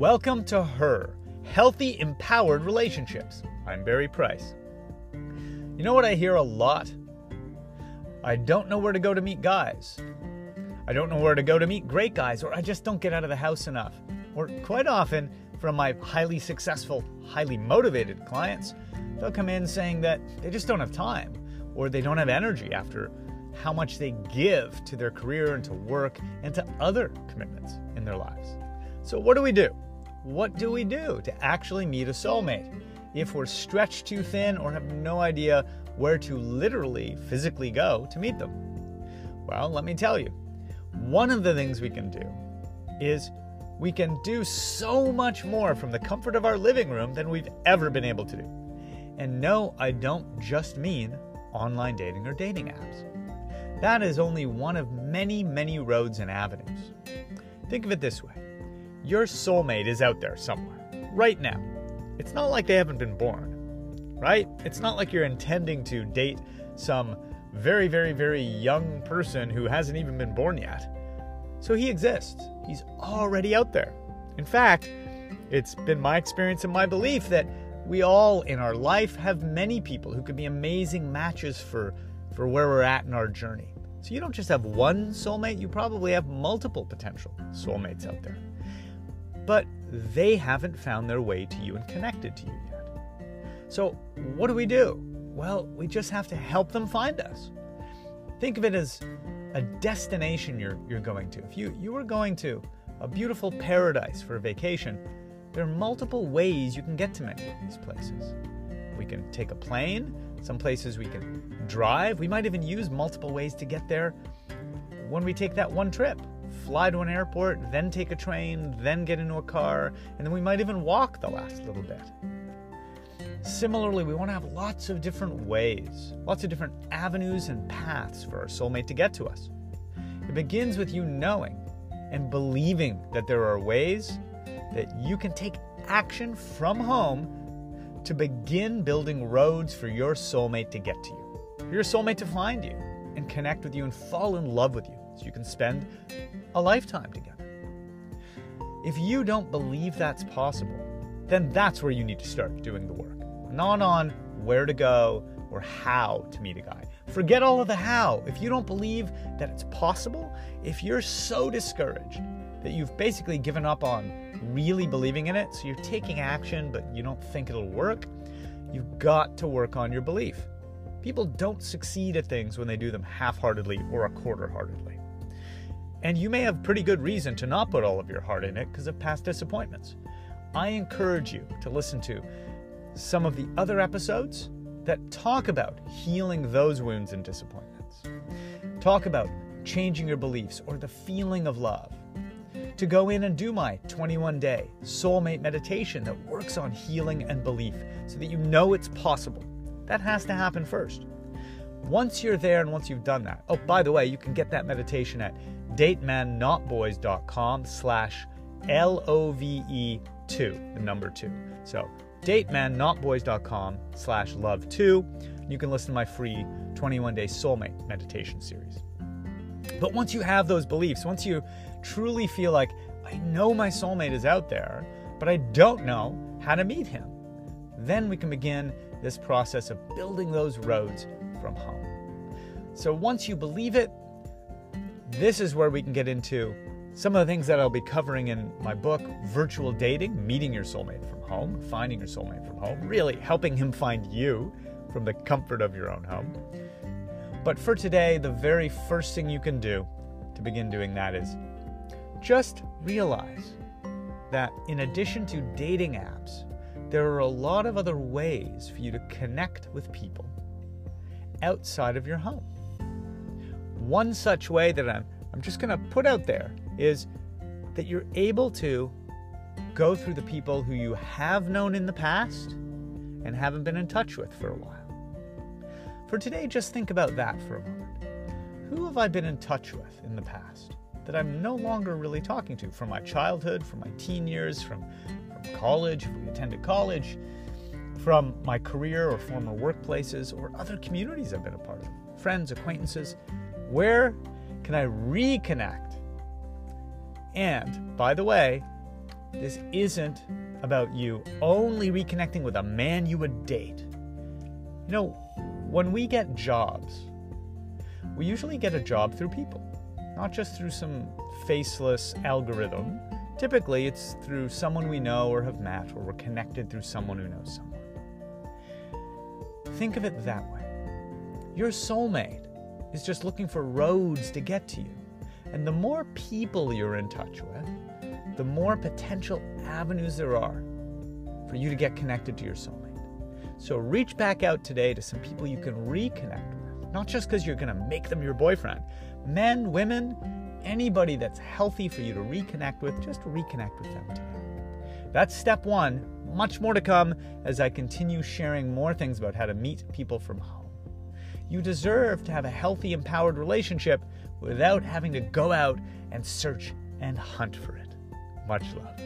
Welcome to Her Healthy, Empowered Relationships. I'm Barry Price. You know what I hear a lot? I don't know where to go to meet guys. I don't know where to go to meet great guys, or I just don't get out of the house enough. Or quite often, from my highly successful, highly motivated clients, they'll come in saying that they just don't have time or they don't have energy after how much they give to their career and to work and to other commitments in their lives. So, what do we do? What do we do to actually meet a soulmate if we're stretched too thin or have no idea where to literally, physically go to meet them? Well, let me tell you. One of the things we can do is we can do so much more from the comfort of our living room than we've ever been able to do. And no, I don't just mean online dating or dating apps. That is only one of many, many roads and avenues. Think of it this way your soulmate is out there somewhere, right now. It's not like they haven't been born, right? It's not like you're intending to date some very, very, very young person who hasn't even been born yet. So he exists. He's already out there. In fact, it's been my experience and my belief that we all in our life have many people who could be amazing matches for, for where we're at in our journey. So you don't just have one soulmate, you probably have multiple potential soulmates out there. But they haven't found their way to you and connected to you yet. So what do we do? Well, we just have to help them find us. Think of it as a destination you're, you're going to. If you, you were going to a beautiful paradise for a vacation, there are multiple ways you can get to many of these places. We can take a plane, some places we can drive. We might even use multiple ways to get there when we take that one trip. Fly to an airport, then take a train, then get into a car, and then we might even walk the last little bit. Similarly, we want to have lots of different ways, lots of different avenues and paths for our soulmate to get to us. It begins with you knowing and believing that there are ways that you can take action from home to begin building roads for your soulmate to get to you, for your soulmate to find you and connect with you and fall in love with you so you can spend a lifetime together. If you don't believe that's possible, then that's where you need to start doing the work. Not on where to go or how to meet a guy. Forget all of the how. If you don't believe that it's possible, if you're so discouraged that you've basically given up on really believing in it, so you're taking action but you don't think it'll work, you've got to work on your belief. People don't succeed at things when they do them half heartedly or a quarter heartedly. And you may have pretty good reason to not put all of your heart in it because of past disappointments. I encourage you to listen to some of the other episodes that talk about healing those wounds and disappointments. Talk about changing your beliefs or the feeling of love to go in and do my 21 day soulmate meditation that works on healing and belief so that you know it's possible. That has to happen first. Once you're there and once you've done that, oh, by the way, you can get that meditation at datemannotboys.com slash L-O-V-E-2, the number two. So datemannotboys.com slash love two. You can listen to my free 21 day soulmate meditation series. But once you have those beliefs, once you truly feel like, I know my soulmate is out there, but I don't know how to meet him, then we can begin this process of building those roads from home. So once you believe it, this is where we can get into some of the things that I'll be covering in my book, Virtual Dating Meeting Your Soulmate from Home, Finding Your Soulmate from Home, really helping him find you from the comfort of your own home. But for today, the very first thing you can do to begin doing that is just realize that in addition to dating apps, there are a lot of other ways for you to connect with people outside of your home. One such way that I'm, I'm just going to put out there is that you're able to go through the people who you have known in the past and haven't been in touch with for a while. For today, just think about that for a moment. Who have I been in touch with in the past that I'm no longer really talking to from my childhood, from my teen years, from, from college, if we attended college, from my career or former workplaces or other communities I've been a part of, friends, acquaintances? Where can I reconnect? And by the way, this isn't about you only reconnecting with a man you would date. You know, when we get jobs, we usually get a job through people, not just through some faceless algorithm. Typically, it's through someone we know or have met, or we're connected through someone who knows someone. Think of it that way. Your soulmate is just looking for roads to get to you. And the more people you're in touch with, the more potential avenues there are for you to get connected to your soulmate. So reach back out today to some people you can reconnect with, not just because you're going to make them your boyfriend. Men, women, anybody that's healthy for you to reconnect with, just reconnect with them today. That's step one. Much more to come as I continue sharing more things about how to meet people from home. You deserve to have a healthy, empowered relationship without having to go out and search and hunt for it. Much love.